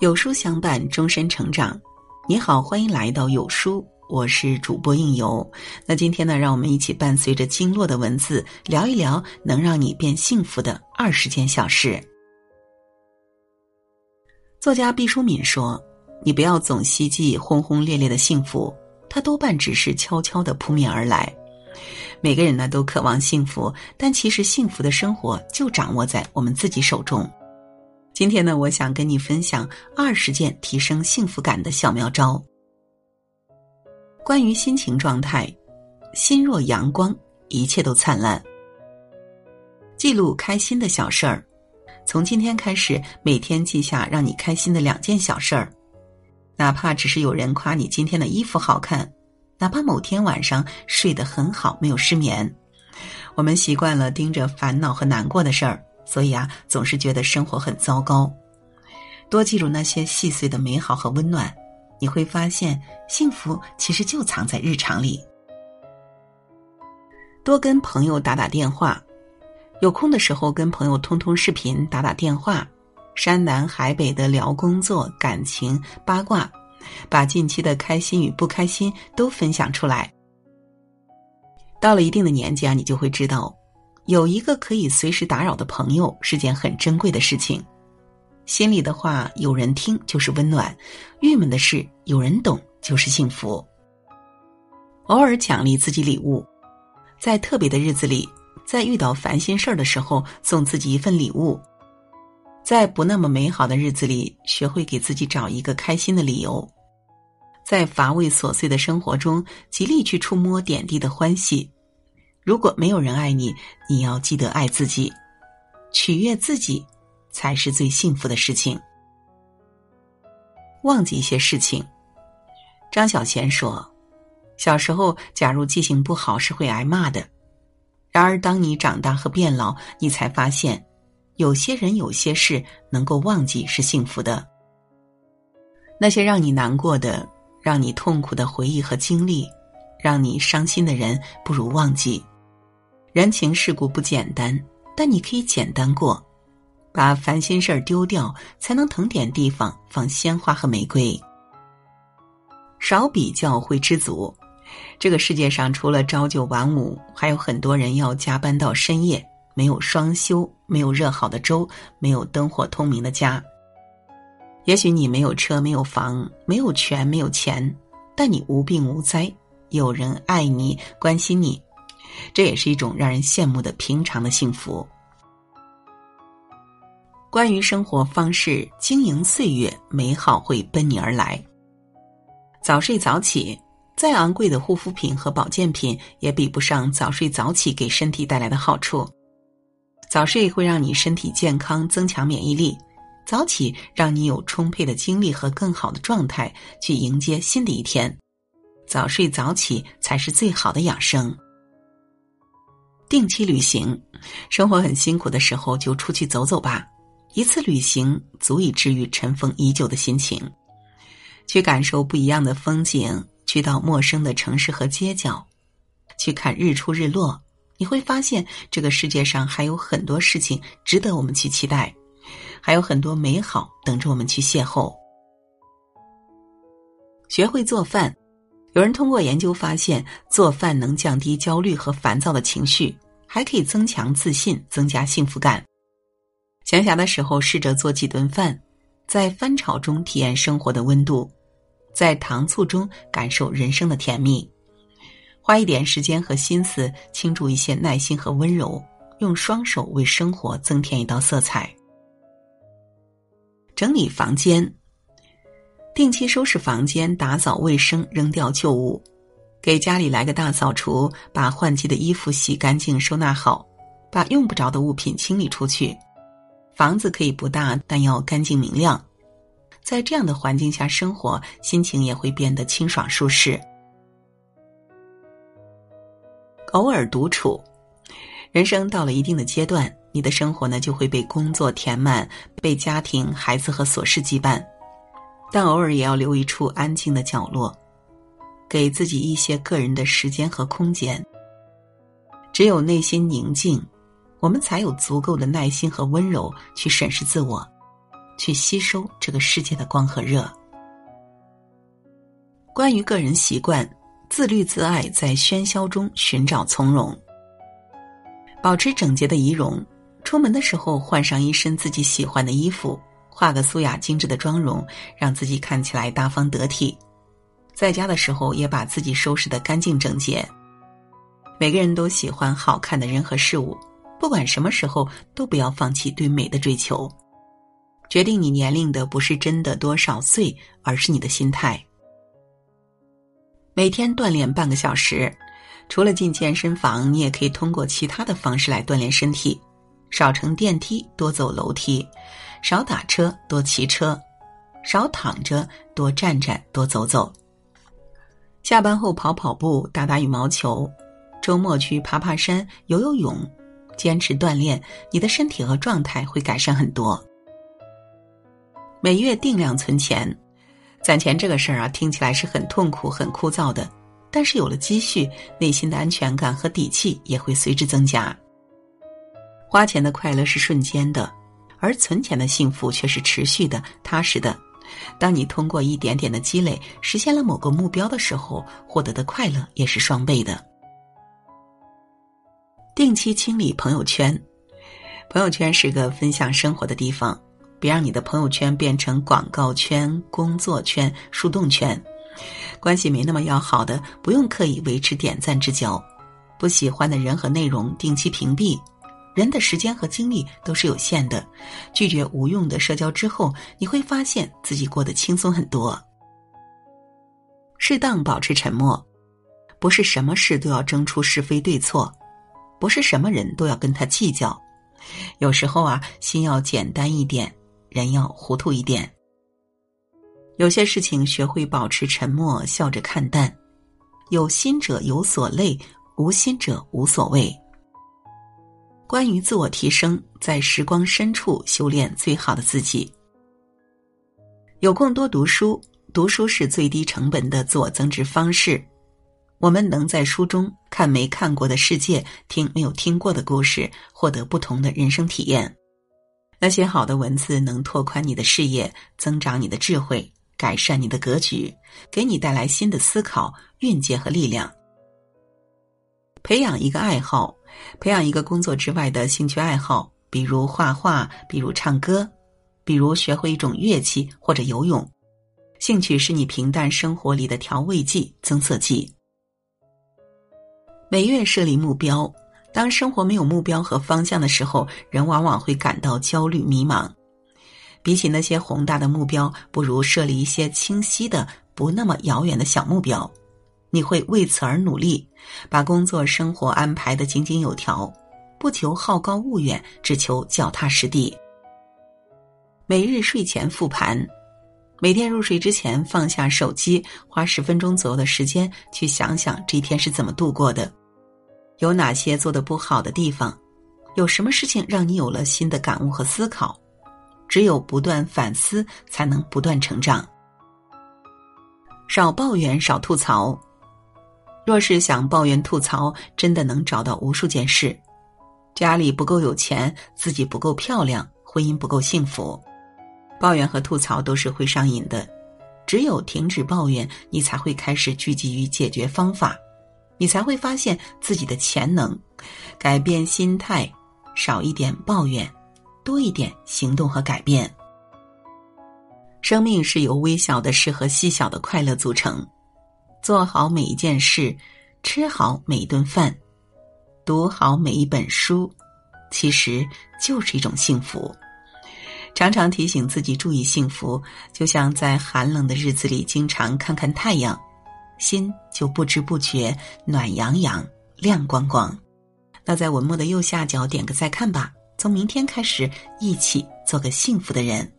有书相伴，终身成长。你好，欢迎来到有书，我是主播应由。那今天呢，让我们一起伴随着经络的文字，聊一聊能让你变幸福的二十件小事。作家毕淑敏说：“你不要总希冀轰轰烈烈的幸福，它多半只是悄悄的扑面而来。每个人呢，都渴望幸福，但其实幸福的生活就掌握在我们自己手中。”今天呢，我想跟你分享二十件提升幸福感的小妙招。关于心情状态，心若阳光，一切都灿烂。记录开心的小事儿，从今天开始，每天记下让你开心的两件小事儿，哪怕只是有人夸你今天的衣服好看，哪怕某天晚上睡得很好，没有失眠。我们习惯了盯着烦恼和难过的事儿。所以啊，总是觉得生活很糟糕。多记住那些细碎的美好和温暖，你会发现幸福其实就藏在日常里。多跟朋友打打电话，有空的时候跟朋友通通视频、打打电话，山南海北的聊工作、感情、八卦，把近期的开心与不开心都分享出来。到了一定的年纪啊，你就会知道。有一个可以随时打扰的朋友是件很珍贵的事情，心里的话有人听就是温暖，郁闷的事有人懂就是幸福。偶尔奖励自己礼物，在特别的日子里，在遇到烦心事儿的时候送自己一份礼物，在不那么美好的日子里学会给自己找一个开心的理由，在乏味琐碎的生活中极力去触摸点滴的欢喜。如果没有人爱你，你要记得爱自己，取悦自己，才是最幸福的事情。忘记一些事情。张小娴说：“小时候，假如记性不好，是会挨骂的。然而，当你长大和变老，你才发现，有些人、有些事能够忘记是幸福的。那些让你难过的、让你痛苦的回忆和经历，让你伤心的人，不如忘记。”人情世故不简单，但你可以简单过，把烦心事儿丢掉，才能腾点地方放鲜花和玫瑰。少比较会知足。这个世界上除了朝九晚五，还有很多人要加班到深夜，没有双休，没有热好的粥，没有灯火通明的家。也许你没有车，没有房，没有权，没有钱，但你无病无灾，有人爱你，关心你。这也是一种让人羡慕的平常的幸福。关于生活方式，经营岁月，美好会奔你而来。早睡早起，再昂贵的护肤品和保健品也比不上早睡早起给身体带来的好处。早睡会让你身体健康，增强免疫力；早起让你有充沛的精力和更好的状态去迎接新的一天。早睡早起才是最好的养生。定期旅行，生活很辛苦的时候就出去走走吧。一次旅行足以治愈尘封已久的心情，去感受不一样的风景，去到陌生的城市和街角，去看日出日落。你会发现，这个世界上还有很多事情值得我们去期待，还有很多美好等着我们去邂逅。学会做饭。有人通过研究发现，做饭能降低焦虑和烦躁的情绪，还可以增强自信，增加幸福感。闲暇的时候，试着做几顿饭，在翻炒中体验生活的温度，在糖醋中感受人生的甜蜜。花一点时间和心思，倾注一些耐心和温柔，用双手为生活增添一道色彩。整理房间。定期收拾房间，打扫卫生，扔掉旧物，给家里来个大扫除，把换季的衣服洗干净，收纳好，把用不着的物品清理出去。房子可以不大，但要干净明亮。在这样的环境下生活，心情也会变得清爽舒适。偶尔独处，人生到了一定的阶段，你的生活呢就会被工作填满，被家庭、孩子和琐事羁绊。但偶尔也要留一处安静的角落，给自己一些个人的时间和空间。只有内心宁静，我们才有足够的耐心和温柔去审视自我，去吸收这个世界的光和热。关于个人习惯，自律自爱，在喧嚣中寻找从容，保持整洁的仪容。出门的时候换上一身自己喜欢的衣服，画个素雅精致的妆容，让自己看起来大方得体。在家的时候也把自己收拾得干净整洁。每个人都喜欢好看的人和事物，不管什么时候都不要放弃对美的追求。决定你年龄的不是真的多少岁，而是你的心态。每天锻炼半个小时，除了进健身房，你也可以通过其他的方式来锻炼身体。少乘电梯，多走楼梯；少打车，多骑车；少躺着，多站站，多走走。下班后跑跑步，打打羽毛球；周末去爬爬山、游游泳。坚持锻炼，你的身体和状态会改善很多。每月定量存钱，攒钱这个事儿啊，听起来是很痛苦、很枯燥的，但是有了积蓄，内心的安全感和底气也会随之增加。花钱的快乐是瞬间的，而存钱的幸福却是持续的、踏实的。当你通过一点点的积累实现了某个目标的时候，获得的快乐也是双倍的。定期清理朋友圈，朋友圈是个分享生活的地方，别让你的朋友圈变成广告圈、工作圈、树洞圈。关系没那么要好的，不用刻意维持点赞之交；不喜欢的人和内容，定期屏蔽。人的时间和精力都是有限的，拒绝无用的社交之后，你会发现自己过得轻松很多。适当保持沉默，不是什么事都要争出是非对错，不是什么人都要跟他计较。有时候啊，心要简单一点，人要糊涂一点。有些事情学会保持沉默，笑着看淡。有心者有所累，无心者无所谓。关于自我提升，在时光深处修炼最好的自己。有空多读书，读书是最低成本的自我增值方式。我们能在书中看没看过的世界，听没有听过的故事，获得不同的人生体验。那些好的文字能拓宽你的视野，增长你的智慧，改善你的格局，给你带来新的思考、蕴藉和力量。培养一个爱好。培养一个工作之外的兴趣爱好，比如画画，比如唱歌，比如学会一种乐器或者游泳。兴趣是你平淡生活里的调味剂、增色剂。每月设立目标，当生活没有目标和方向的时候，人往往会感到焦虑迷茫。比起那些宏大的目标，不如设立一些清晰的、不那么遥远的小目标。你会为此而努力，把工作生活安排的井井有条，不求好高骛远，只求脚踏实地。每日睡前复盘，每天入睡之前放下手机，花十分钟左右的时间去想想这一天是怎么度过的，有哪些做的不好的地方，有什么事情让你有了新的感悟和思考。只有不断反思，才能不断成长。少抱怨，少吐槽。若是想抱怨吐槽，真的能找到无数件事：家里不够有钱，自己不够漂亮，婚姻不够幸福。抱怨和吐槽都是会上瘾的。只有停止抱怨，你才会开始聚集于解决方法，你才会发现自己的潜能，改变心态，少一点抱怨，多一点行动和改变。生命是由微小的事和细小的快乐组成。做好每一件事，吃好每一顿饭，读好每一本书，其实就是一种幸福。常常提醒自己注意幸福，就像在寒冷的日子里经常看看太阳，心就不知不觉暖洋洋、亮光光。那在文末的右下角点个再看吧。从明天开始，一起做个幸福的人。